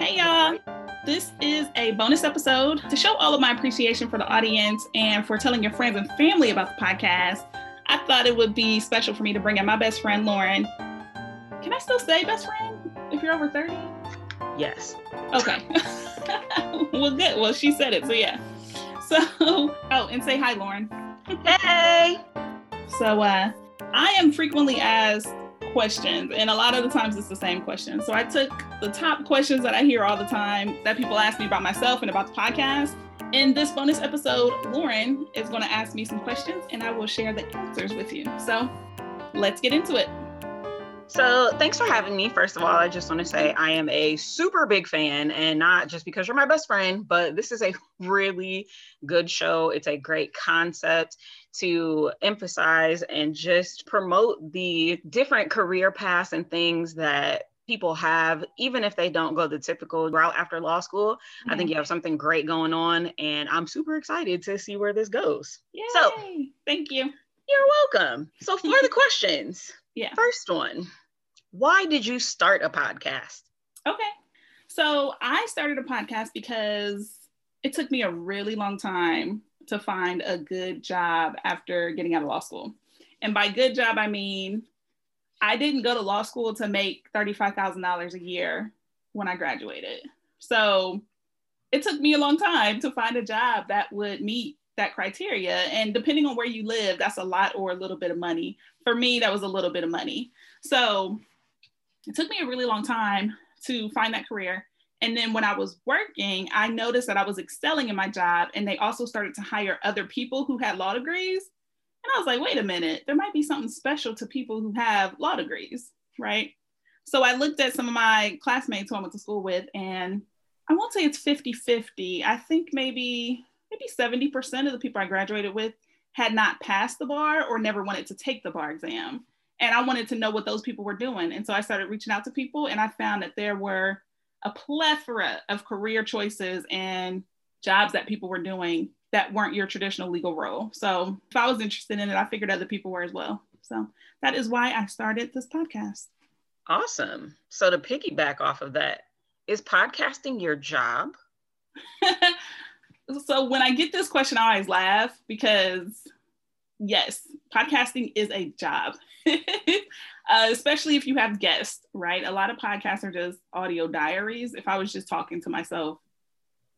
Hey, y'all. This is a bonus episode to show all of my appreciation for the audience and for telling your friends and family about the podcast. I thought it would be special for me to bring in my best friend, Lauren. Can I still say best friend if you're over 30? Yes. Okay. well, good. Well, she said it. So, yeah. So, oh, and say hi, Lauren. Hey. So, uh, I am frequently asked questions, and a lot of the times it's the same question. So I took the top questions that I hear all the time that people ask me about myself and about the podcast. In this bonus episode, Lauren is going to ask me some questions, and I will share the answers with you. So let's get into it. So, thanks for having me. First of all, I just want to say I am a super big fan, and not just because you're my best friend, but this is a really good show. It's a great concept to emphasize and just promote the different career paths and things that people have, even if they don't go the typical route after law school. Mm-hmm. I think you have something great going on, and I'm super excited to see where this goes. Yay. So, thank you. You're welcome. So, for the questions, yeah. First one, why did you start a podcast? Okay. So, I started a podcast because it took me a really long time to find a good job after getting out of law school. And by good job, I mean, I didn't go to law school to make $35,000 a year when I graduated. So it took me a long time to find a job that would meet that criteria. And depending on where you live, that's a lot or a little bit of money. For me, that was a little bit of money. So it took me a really long time to find that career. And then when I was working, I noticed that I was excelling in my job and they also started to hire other people who had law degrees. And I was like, wait a minute, there might be something special to people who have law degrees, right? So I looked at some of my classmates who I went to school with, and I won't say it's 50 50. I think maybe maybe 70% of the people I graduated with had not passed the bar or never wanted to take the bar exam. And I wanted to know what those people were doing. And so I started reaching out to people, and I found that there were a plethora of career choices and jobs that people were doing that weren't your traditional legal role. So if I was interested in it, I figured other people were as well. So that is why I started this podcast. Awesome. So to piggyback off of that, is podcasting your job? so when I get this question, I always laugh because yes, podcasting is a job. uh, especially if you have guests, right? A lot of podcasts are just audio diaries. If I was just talking to myself,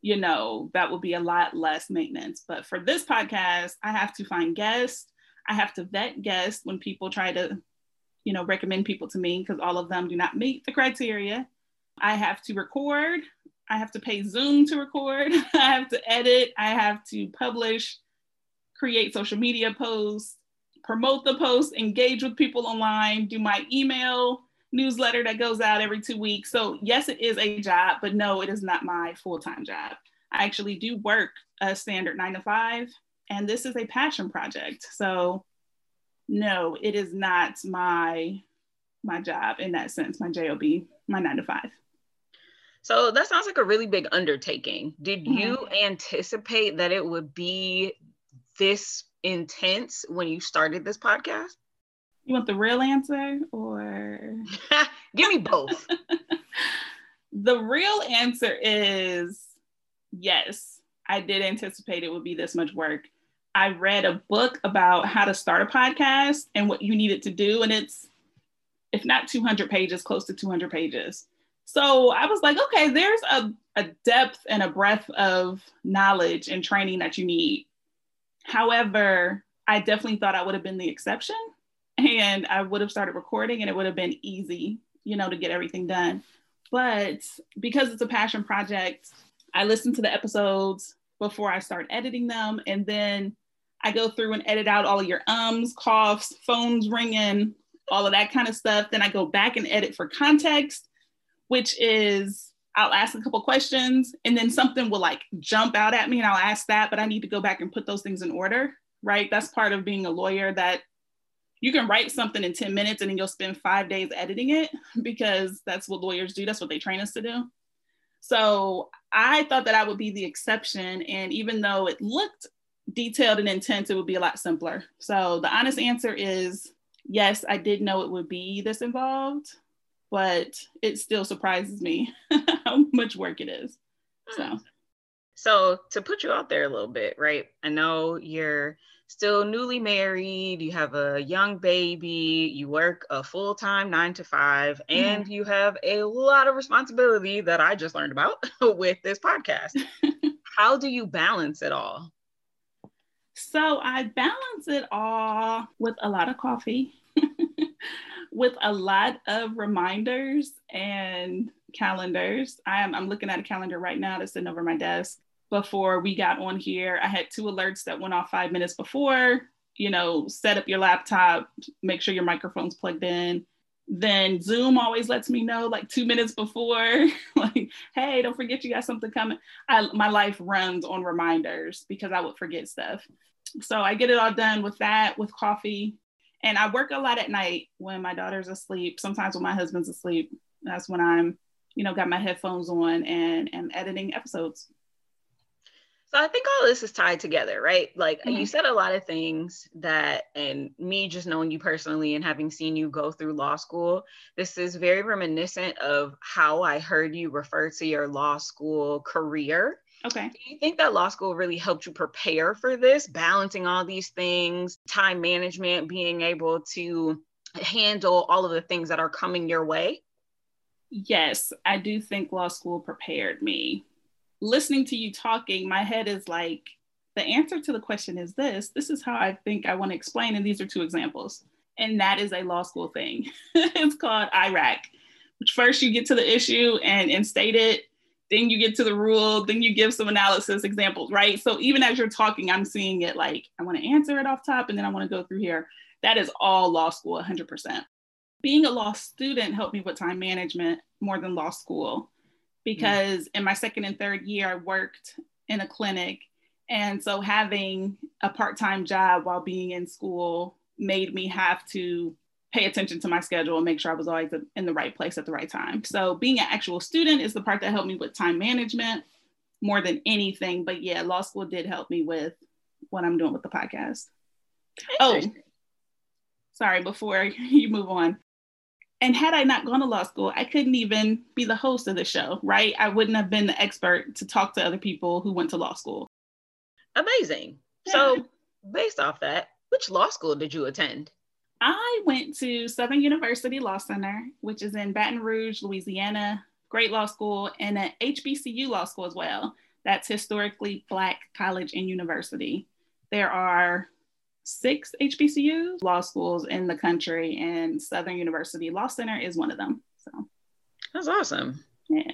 you know, that would be a lot less maintenance. But for this podcast, I have to find guests. I have to vet guests when people try to, you know, recommend people to me because all of them do not meet the criteria. I have to record. I have to pay Zoom to record. I have to edit. I have to publish, create social media posts, promote the post, engage with people online, do my email newsletter that goes out every two weeks. So, yes, it is a job, but no, it is not my full time job. I actually do work a standard nine to five, and this is a passion project. So, no, it is not my my job in that sense, my job, my nine to five. So that sounds like a really big undertaking. Did mm-hmm. you anticipate that it would be this intense when you started this podcast? You want the real answer or? Give me both. the real answer is yes, I did anticipate it would be this much work. I read a book about how to start a podcast and what you needed to do, and it's, if not 200 pages, close to 200 pages. So I was like, okay, there's a, a depth and a breadth of knowledge and training that you need However, I definitely thought I would have been the exception and I would have started recording and it would have been easy, you know, to get everything done. But because it's a passion project, I listen to the episodes before I start editing them. And then I go through and edit out all of your ums, coughs, phones ringing, all of that kind of stuff. Then I go back and edit for context, which is I'll ask a couple questions and then something will like jump out at me and I'll ask that, but I need to go back and put those things in order, right? That's part of being a lawyer that you can write something in 10 minutes and then you'll spend five days editing it because that's what lawyers do. That's what they train us to do. So I thought that I would be the exception. And even though it looked detailed and intense, it would be a lot simpler. So the honest answer is yes, I did know it would be this involved but it still surprises me how much work it is. So Hmm. So to put you out there a little bit, right? I know you're still newly married, you have a young baby, you work a full-time nine to 5 and you have a lot of responsibility that I just learned about with this podcast. How do you balance it all? So I balance it all with a lot of coffee, with a lot of reminders and calendars. I'm, I'm looking at a calendar right now that's sitting over my desk. Before we got on here, I had two alerts that went off five minutes before. You know, set up your laptop, make sure your microphone's plugged in. Then Zoom always lets me know like two minutes before, like, hey, don't forget you got something coming. I, my life runs on reminders because I would forget stuff. So I get it all done with that, with coffee. And I work a lot at night when my daughter's asleep. Sometimes when my husband's asleep, that's when I'm, you know, got my headphones on and am editing episodes. So I think all this is tied together, right? Like Mhm. you said a lot of things that, and me just knowing you personally and having seen you go through law school, this is very reminiscent of how I heard you refer to your law school career. Okay. Do you think that law school really helped you prepare for this, balancing all these things, time management, being able to handle all of the things that are coming your way? Yes, I do think law school prepared me. Listening to you talking, my head is like, the answer to the question is this. This is how I think I want to explain. And these are two examples. And that is a law school thing. it's called IRAC, which first you get to the issue and, and state it, then you get to the rule, then you give some analysis examples, right? So even as you're talking, I'm seeing it like, I want to answer it off top and then I want to go through here. That is all law school, 100% being a law student helped me with time management more than law school because in my second and third year i worked in a clinic and so having a part-time job while being in school made me have to pay attention to my schedule and make sure i was always in the right place at the right time so being an actual student is the part that helped me with time management more than anything but yeah law school did help me with what i'm doing with the podcast Oh, sorry, before you move on. And had I not gone to law school, I couldn't even be the host of the show, right? I wouldn't have been the expert to talk to other people who went to law school. Amazing. So, based off that, which law school did you attend? I went to Southern University Law Center, which is in Baton Rouge, Louisiana. Great law school, and an HBCU law school as well. That's historically Black college and university. There are six HBCU law schools in the country, and Southern University Law Center is one of them. So, That's awesome. yeah.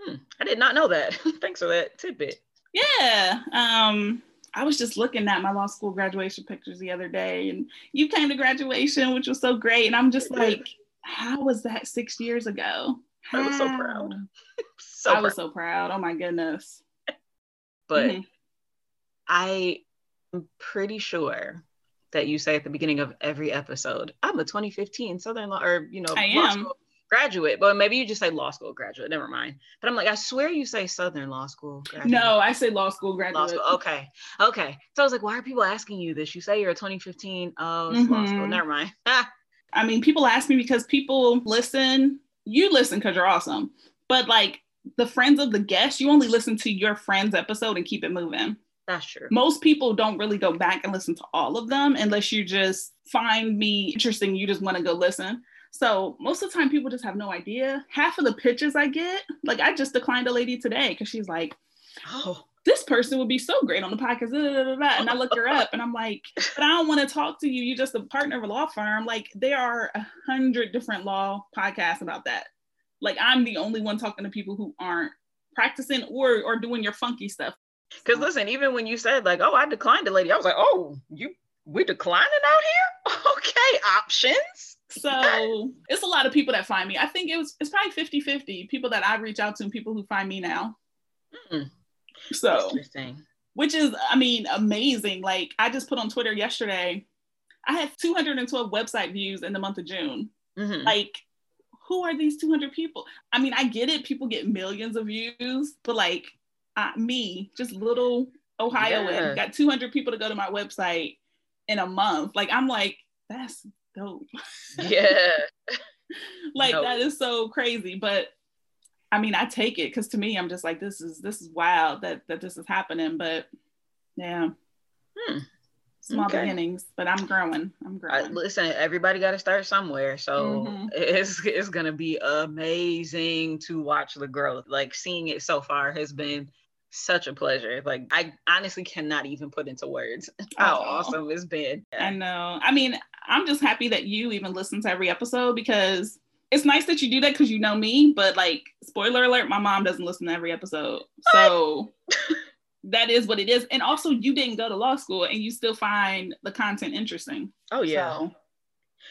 Hmm, I did not know that. Thanks for that tidbit. Yeah. Um, I was just looking at my law school graduation pictures the other day, and you came to graduation, which was so great. And I'm just like, how was that six years ago? I was so proud. So I proud. was so proud. Oh my goodness. but Mhm. I am pretty sure that you say at the beginning of every episode, I'm a 2015 Southern Law or you know I am. school graduate. But maybe you just say law school graduate. Never mind. But I'm like, I swear you say Southern Law School graduate. No, I say law school graduate. Law school. Okay. Okay. So I was like, why are people asking you this? You say you're a 2015. Oh, it's law school. Mhm. Never mind. I mean, people ask me because people listen. You listen because you're awesome. But like the friends of the guest, you only listen to your friend's episode and keep it moving. that's true. most people don't really go back and listen to all of them unless you just find me interesting you just want to go listen so most of the time people just have no idea half of the pitches i get like i just declined a lady today because she's like Oh, this person would be so great on the podcast da, da, da. and i looked her up and i'm like but i don't want to talk to you you're just a partner of a law firm like there are a hundred different law podcasts about that like i'm the only one talking to people who aren't practicing or or doing your funky stuff because listen, even when you said like, oh, I declined a lady, I was like, oh, you we declining out here? Okay, options. So it's a lot of people that find me. I think it was it's probably 50-50 people that I reach out to and people who find me now. Mm, So interesting. which is I mean amazing. Like I just put on Twitter yesterday, I had 212 website views in the month of June. Mhm. Like who are these 200 people? I mean, I get it, people get millions of views, but like uh, me, just little Ohioan, Yeah. got 200 people to go to my website in a month. Like I'm like, that's dope. yeah. like No. that is so crazy but I mean, I take it because to me, I'm just like, this is this is wild that that this is happening. But yeah, hmm. small okay. beginnings. But I'm growing. I'm growing. I, listen, everybody got to start somewhere. So mm-hmm. it's it's gonna be amazing to watch the growth. Like seeing it so far has been such a pleasure. Like I honestly cannot even put into words how oh, awesome it's been. I know. I mean, I'm just happy that you even listen to every episode because it's nice that you do that because you know me, but like spoiler alert, my mom doesn't listen to every episode. So that is what it is. And also you didn't go to law school and you still find the content interesting. Oh yeah. So.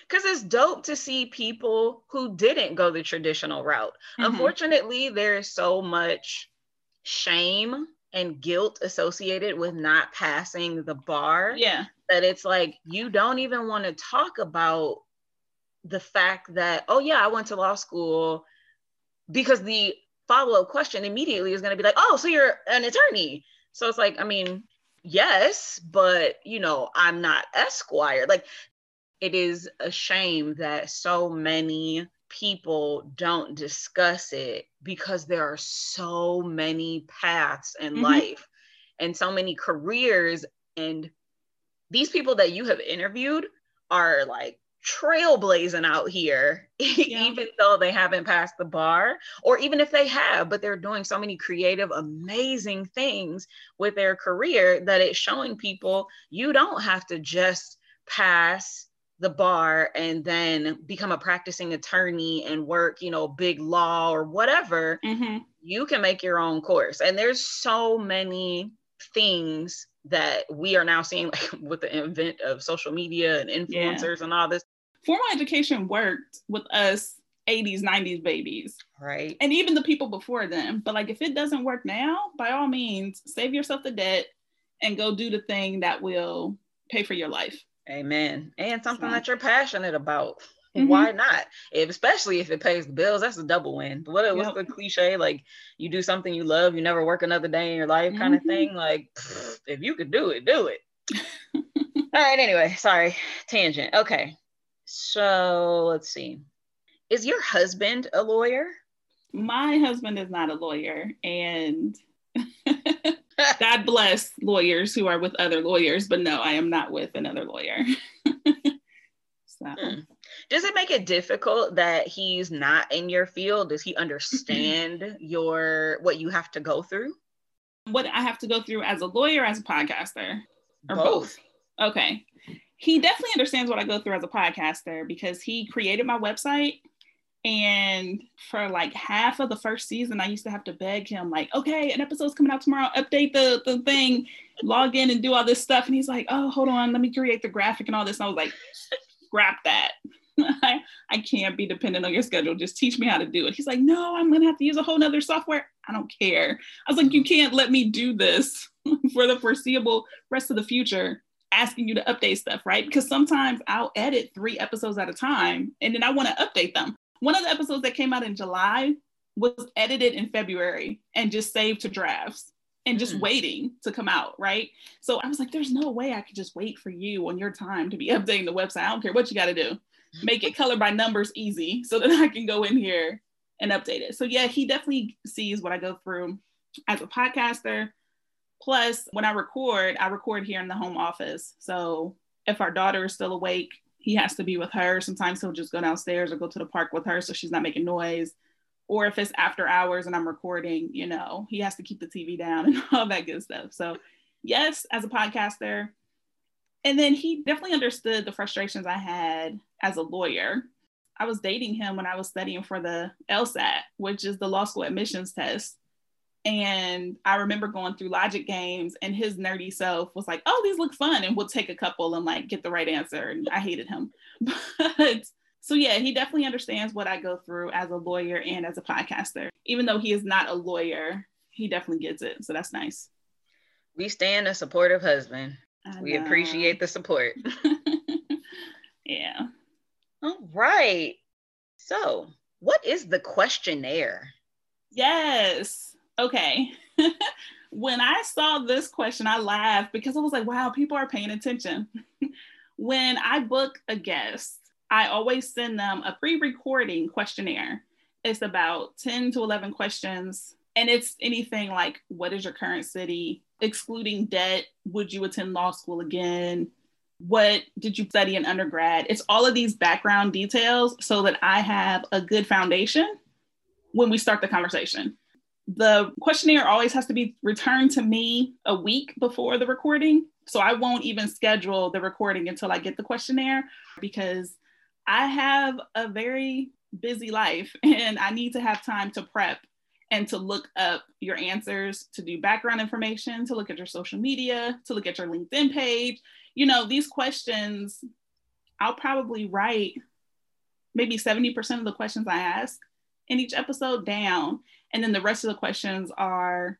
Cause it's dope to see people who didn't go the traditional route. Mm-hmm. Unfortunately, there's so much shame and guilt associated with not passing the bar. Yeah. That it's like you don't even want to talk about the fact that, oh, yeah, I went to law school because the follow up question immediately is going to be like, oh, so you're an attorney. So it's like, I mean, yes, but you know, I'm not Esquire. Like, it is a shame that so many people don't discuss it because there are so many paths in mm-hmm. life and so many careers and these people that you have interviewed are like trailblazing out here, yeah. even though they haven't passed the bar, or even if they have, but they're doing so many creative, amazing things with their career that it's showing people you don't have to just pass the bar and then become a practicing attorney and work, you know, big law or whatever. Mm-hmm. You can make your own course. And there's so many things that we are now seeing like with the invent of social media and influencers yeah. and all this. Formal education worked with us 80s 90s babies. Right. And even the people before them. But like if it doesn't work now by all means save yourself the debt and go do the thing that will pay for your life. Amen. And something so. that you're passionate about mm-hmm. why not if, especially if it pays the bills that's a double win what, what's the cliche like you do something you love you never work another day in your life kind mm-hmm. of thing like if you could do it do it all right anyway sorry tangent okay so let's see. Is your husband a lawyer? My husband is not a lawyer, and God bless lawyers who are with other lawyers, but no, I am not with another lawyer. so. Hmm. Does it make it difficult that he's not in your field? Does he understand your what you have to go through? What I have to go through as a lawyer, as a podcaster, or both? both? Okay he definitely understands what I go through as a podcaster because he created my website. And for like half of the first season, I used to have to beg him, like, okay, an episode's coming out tomorrow, update the, the thing, log in and do all this stuff. And he's like, oh, hold on, let me create the graphic and all this. And I was like, scrap that. I, I can't be dependent on your schedule. Just teach me how to do it. He's like, no, I'm gonna have to use a whole nother software. I don't care. I was like, you can't let me do this for the foreseeable rest of the future asking you to update stuff, right? Because sometimes I'll edit three episodes at a time and then I want to update them. One of the episodes that came out in July was edited in February and just saved to drafts and just mm. waiting to come out, right? So I was like, there's no way I could just wait for you on your time to be updating the website. I don't care what you got to do. Make it color by numbers easy so that I can go in here and update it. So yeah, he definitely sees what I go through as a podcaster Plus, when I record, I record here in the home office. So if our daughter is still awake, he has to be with her. Sometimes he'll just go downstairs or go to the park with her so she's not making noise. Or if it's after hours and I'm recording, you know, he has to keep the TV down and all that good stuff. So, yes, as a podcaster. And then he definitely understood the frustrations I had as a lawyer. I was dating him when I was studying for the LSAT, which is the law school admissions test. And I remember going through logic games, and his nerdy self was like, "Oh, these look fun," and we'll take a couple and like get the right answer. And I hated him, but so yeah, he definitely understands what I go through as a lawyer and as a podcaster. Even though he is not a lawyer, he definitely gets it. So that's nice. We stand a supportive husband. We appreciate the support. yeah. All right. So, what is the questionnaire? Yes okay. when I saw this question, I laughed because I was like, wow, people are paying attention. when I book a guest, I always send them a pre recording questionnaire. It's about 10 to 11 questions. And it's anything like what is your current city? Excluding debt, would you attend law school again? What did you study in undergrad? It's all of these background details so that I have a good foundation when we start the conversation. The questionnaire always has to be returned to me a week before the recording. So I won't even schedule the recording until I get the questionnaire because I have a very busy life and I need to have time to prep and to look up your answers, to do background information, to look at your social media, to look at your LinkedIn page. You know, these questions, I'll probably write maybe 70% of the questions I ask in each episode down. And then the rest of the questions are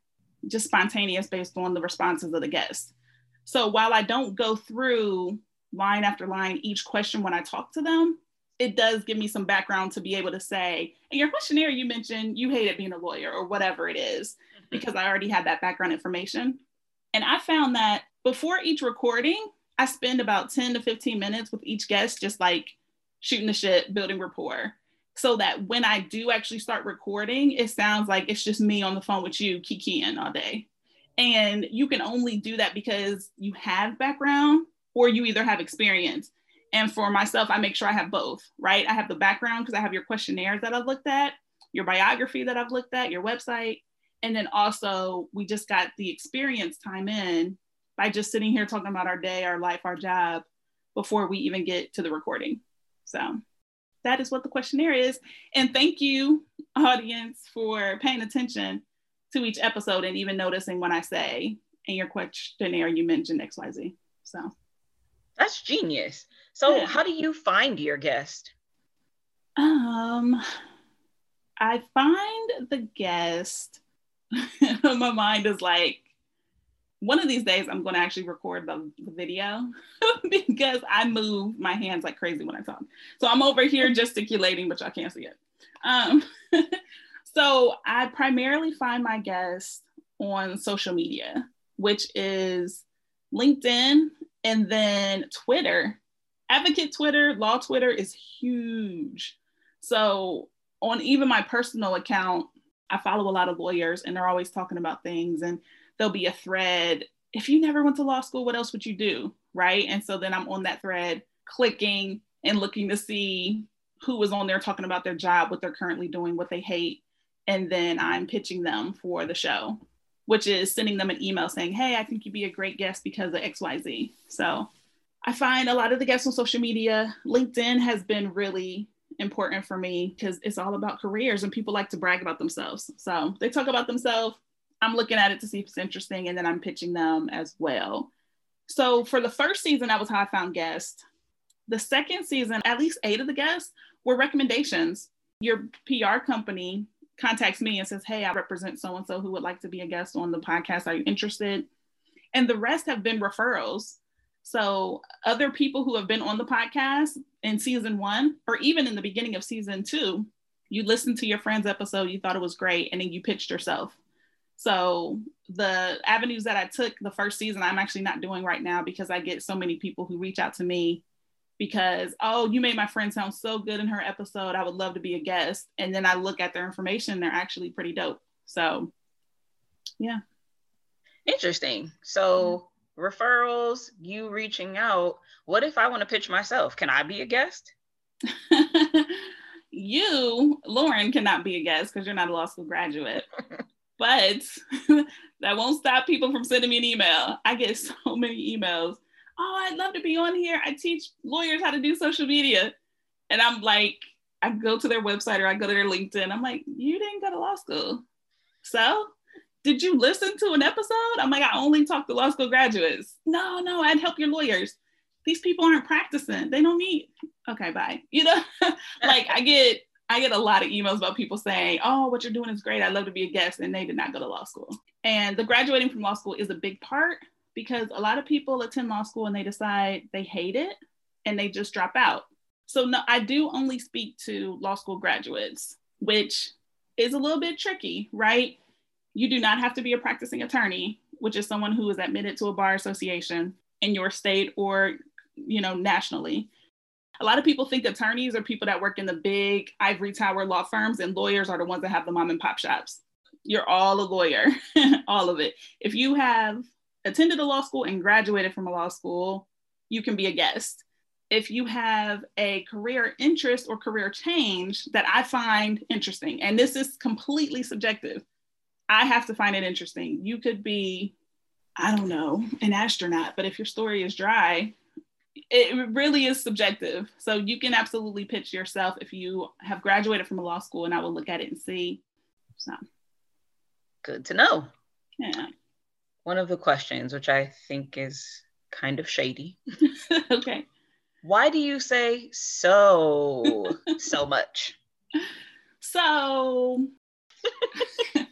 just spontaneous based on the responses of the guests. So while I don't go through line after line each question when I talk to them, it does give me some background to be able to say, in your questionnaire, you mentioned you hated being a lawyer or whatever it is, mm-hmm. because I already had that background information. And I found that before each recording, I spend about 10 to 15 minutes with each guest, just like shooting the shit, building rapport so that when I do actually start recording, it sounds like it's just me on the phone with you, kikiing all day. And you can only do that because you have background or you either have experience. And for myself, I make sure I have both, right? I have the background because I have your questionnaires that I've looked at, your biography that I've looked at, your website. And then also, we just got the experience time in by just sitting here talking about our day, our life, our job before we even get to the recording. So that is what the questionnaire is. And thank you, audience, for paying attention to each episode and even noticing when I say in your questionnaire you mentioned XYZ. So that's genius. So yeah. how do you find your guest? Um I find the guest. my mind is like, one of these days I'm going to actually record the, the video because I move my hands like crazy when I talk. So I'm over here gesticulating, but y'all can't see it. Um, so I primarily find my guests on social media, which is LinkedIn and then Twitter. Advocate Twitter, law Twitter is huge. So on even my personal account, I follow a lot of lawyers and they're always talking about things and there'll be a thread. If you never went to law school, what else would you do? Right. And so then I'm on that thread clicking and looking to see who was on there talking about their job, what they're currently doing, what they hate. And then I'm pitching them for the show, which is sending them an email saying, Hey, I think you'd be a great guest because of XYZ. So I find a lot of the guests on social media. LinkedIn has been really important for me because it's all about careers and people like to brag about themselves. So they talk about themselves, I'm looking at it to see if it's interesting, and then I'm pitching them as well. So for the first season, that was how I found guests. The second season, at least eight of the guests were recommendations. Your PR company contacts me and says, Hey, I represent so and so who would like to be a guest on the podcast. Are you interested? And the rest have been referrals. So, other people who have been on the podcast in season one, or even in the beginning of season two, you listened to your friend's episode, you thought it was great, and then you pitched yourself. So the avenues that I took the first season, I'm actually not doing right now because I get so many people who reach out to me because, oh, you made my friend sound so good in her episode. I would love to be a guest. And then I look at their information, they're actually pretty dope. So, yeah. Interesting. So, referrals, you reaching out. What if I want to pitch myself? Can I be a guest? you, Lauren, cannot be a guest because you're not a law school graduate. But that won't stop people from sending me an email. I get so many emails. Oh, I'd love to be on here. I teach lawyers how to do social media. And I'm like, I go to their website or I go to their LinkedIn. I'm like, you didn't go to law school. So did you listen to an episode? I'm like, I only talk to law school graduates. No, no, I'd help your lawyers. These people aren't practicing. They don't need. Okay, bye. You know, like I get I get a lot of emails about people saying, Oh, what you're doing is great. I'd love to be a guest. And they did not go to law school. And the graduating from law school is a big part because a lot of people attend law school and they decide they hate it and they just drop out. So, no, I do only speak to law school graduates, which is a little bit tricky, right? You do not have to be a practicing attorney, which is someone who is admitted to a bar association in your state or, you know, nationally A lot of people think attorneys are people that work in the big ivory tower law firms, and lawyers are the ones that have the mom and pop shops. You're all a lawyer, all of it. If you have attended a law school and graduated from a law school, you can be a guest. If you have a career interest or career change that I find interesting, and this is completely subjective, I have to find it interesting. You could be, I don't know, an astronaut, but if your story is dry, it really is subjective. So you can absolutely pitch yourself if you have graduated from a law school, and I will look at it and see. So good to know. Yeah. One of the questions, which I think is kind of shady. okay. Why do you say so so much? So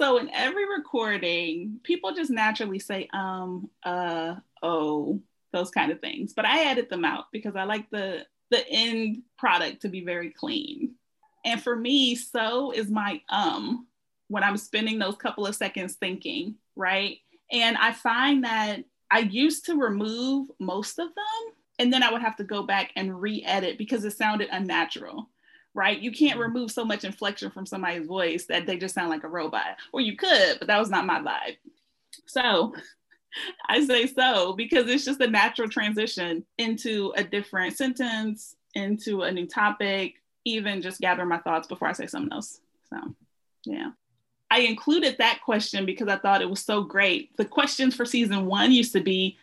so in every recording, people just naturally say um, uh, oh, those kind of things. But I edit them out because I like the the end product to be very clean. And for me, so is my um when I'm spending those couple of seconds thinking, right? And I find that I used to remove most of them and then I would have to go back and re-edit because it sounded unnatural right? You can't mm-hmm. remove so much inflection from somebody's voice that they just sound like a robot. Or you could, but that was not my vibe. So I say so because it's just a natural transition into a different sentence, into a new topic, even just gather my thoughts before I say something else. So, yeah. I included that question because I thought it was so great. The questions for season one used to be,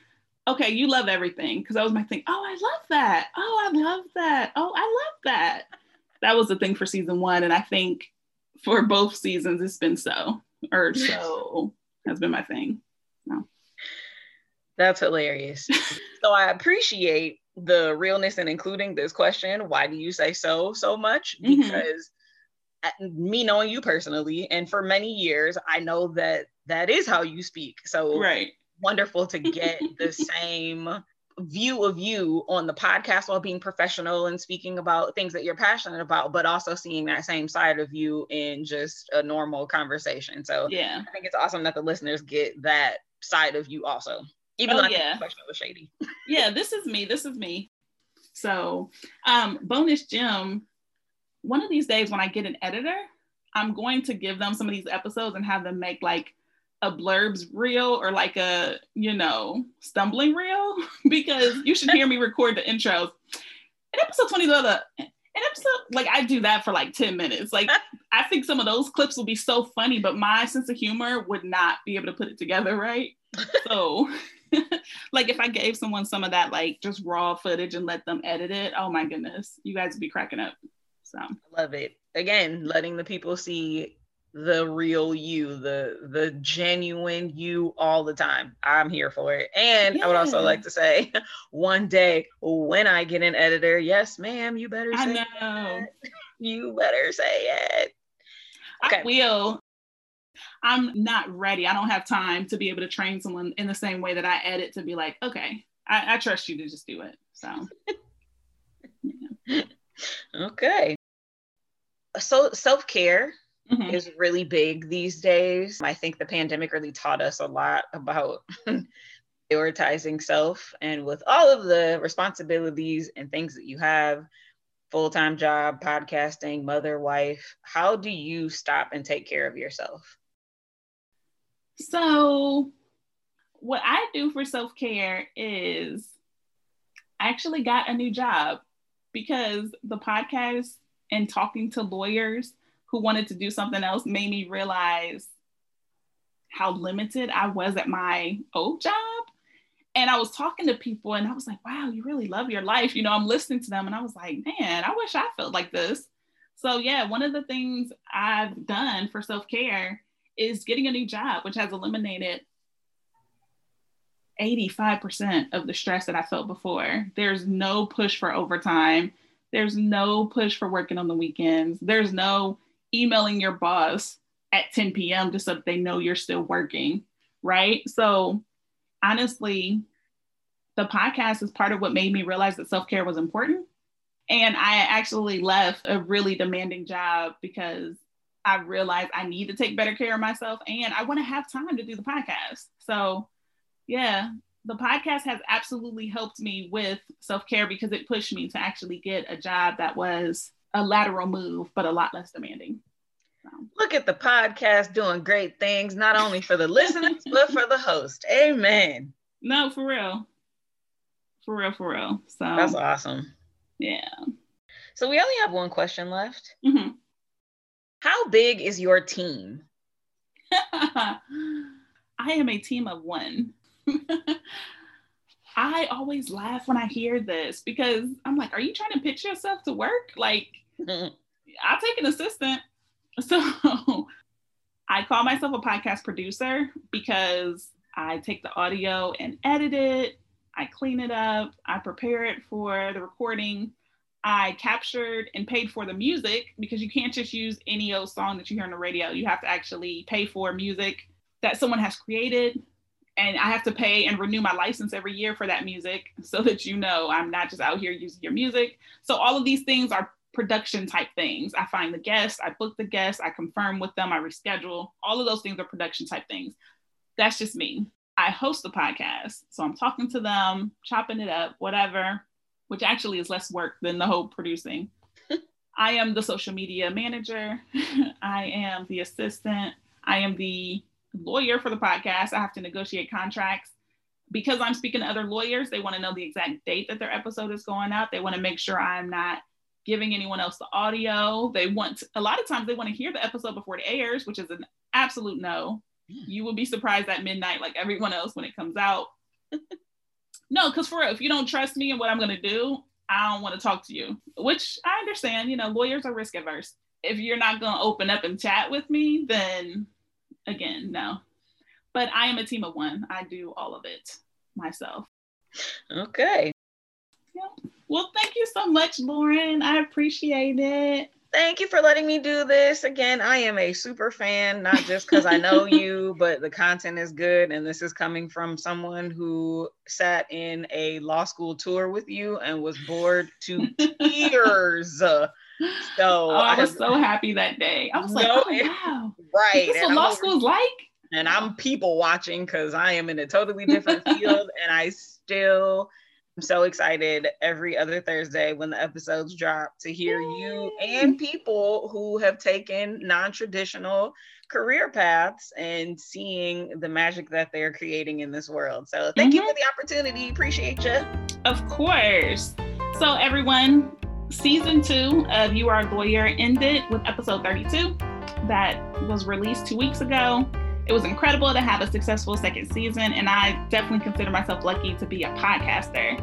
okay, you love everything. Because I was my thing, oh, I love that. Oh, I love that. Oh, I love that that was the thing for season one. And I think for both seasons, it's been so, or so has been my thing. No. That's hilarious. so I appreciate the realness and including this question. Why do you say so so much? Mm-hmm. Because mm-hmm. me knowing you personally, and for many years, I know that that is how you speak. So right. wonderful to get the same view of you on the podcast while being professional and speaking about things that you're passionate about, but also seeing that same side of you in just a normal conversation. So yeah, I think it's awesome that the listeners get that side of you also, even oh, though yeah. the question was shady. yeah, this is me. This is me. So, um, bonus gem. One of these days when I get an editor, I'm going to give them some of these episodes and have them make like a blurbs reel or like a you know stumbling reel? Because you should hear me record the intros. In episode 20 the an episode like i do that for like 10 minutes. Like i think some of those clips will be so funny but my sense of humor would not be able to put it together right? So like if i gave someone some of that like just raw footage and let them edit it oh my goodness you guys would be cracking up so. I love it. Again letting the people see the real you, the the genuine you all the time. I'm here for it. And yeah. I would also like to say, one day when I get an editor, yes, ma'am, you better say I know. It. You better say it. Okay. I will. I'm not ready. I don't have time to be able to train someone in the same way that I edit to be like, okay, I, I trust you to just do it. So yeah. okay. So self-care mm-hmm. is really big these days. I think the pandemic really taught us a lot about prioritizing self and with all of the responsibilities and things that you have full-time job podcasting mother wife how do you stop and take care of yourself so what i do for self-care is i actually got a new job because the podcast and talking to lawyers who wanted to do something else made me realize how limited I was at my old job. And I was talking to people and I was like, wow, you really love your life. You know, I'm listening to them and I was like, man, I wish I felt like this. So, yeah, one of the things I've done for self care is getting a new job, which has eliminated 85% of the stress that I felt before. There's no push for overtime. There's no push for working on the weekends. There's no emailing your boss at 10 p.m. just so that they know you're still working, right? So honestly, the podcast is part of what made me realize that self-care was important. And I actually left a really demanding job because I realized I need to take better care of myself and I want to have time to do the podcast. So yeah, the podcast has absolutely helped me with self care because it pushed me to actually get a job that was a lateral move, but a lot less demanding. So. Look at the podcast doing great things, not only for the listeners, but for the host. Amen. No, for real. For real, for real. So that's awesome. Yeah. So we only have one question left. Mm-hmm. How big is your team? I am a team of one. I always laugh when I hear this because I'm like, are you trying to pitch yourself to work? Like, I'll take an assistant. So I call myself a podcast producer because I take the audio and edit it, I clean it up, I prepare it for the recording. I captured and paid for the music because you can't just use any old song that you hear on the radio. You have to actually pay for music that someone has created. And I have to pay and renew my license every year for that music so that you know I'm not just out here using your music. So all of these things are production type things. I find the guests, I book the guests, I confirm with them, I reschedule. All of those things are production type things. That's just me. I host the podcast. So I'm talking to them, chopping it up, whatever which actually is less work than the whole producing. I am the social media manager. I am the assistant. I am the lawyer for the podcast. I have to negotiate contracts. Because I'm speaking to other lawyers, they want to know the exact date that their episode is going out. They want to make sure I'm not giving anyone else the audio. They want, to, a lot of times, they want to hear the episode before it airs, which is an absolute no. You will be surprised at midnight, like everyone else, when it comes out. No, because for real, if you don't trust me and what I'm gonna do, I don't want to talk to you. Which I understand, you know, lawyers are risk averse. If you're not gonna open up and chat with me, then again, no. But I am a team of one. I do all of it myself. Okay. Yeah. Well, thank you so much, Lauren. I appreciate it. Thank you for letting me do this. Again, I am a super fan, not just because I know you, but the content is good. And this is coming from someone who sat in a law school tour with you and was bored to tears. So oh, I was so happy that day. I was no, like, oh, wow. Right. Is this what law school is like? And I'm people watching because I am in a totally different field and I still I'm so excited every other Thursday when the episodes drop to hear you and people who have taken non traditional career paths and seeing the magic that they're creating in this world. So, thank mm-hmm. you for the opportunity. Appreciate you. Of course. So, everyone, season two of You Are a Lawyer ended with episode 32 that was released two weeks ago. It was incredible to have a successful second season, and I definitely consider myself lucky to be a podcaster.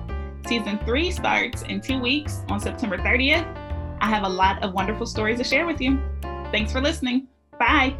Season three starts in two weeks on September 30th. I have a lot of wonderful stories to share with you. Thanks for listening. Bye.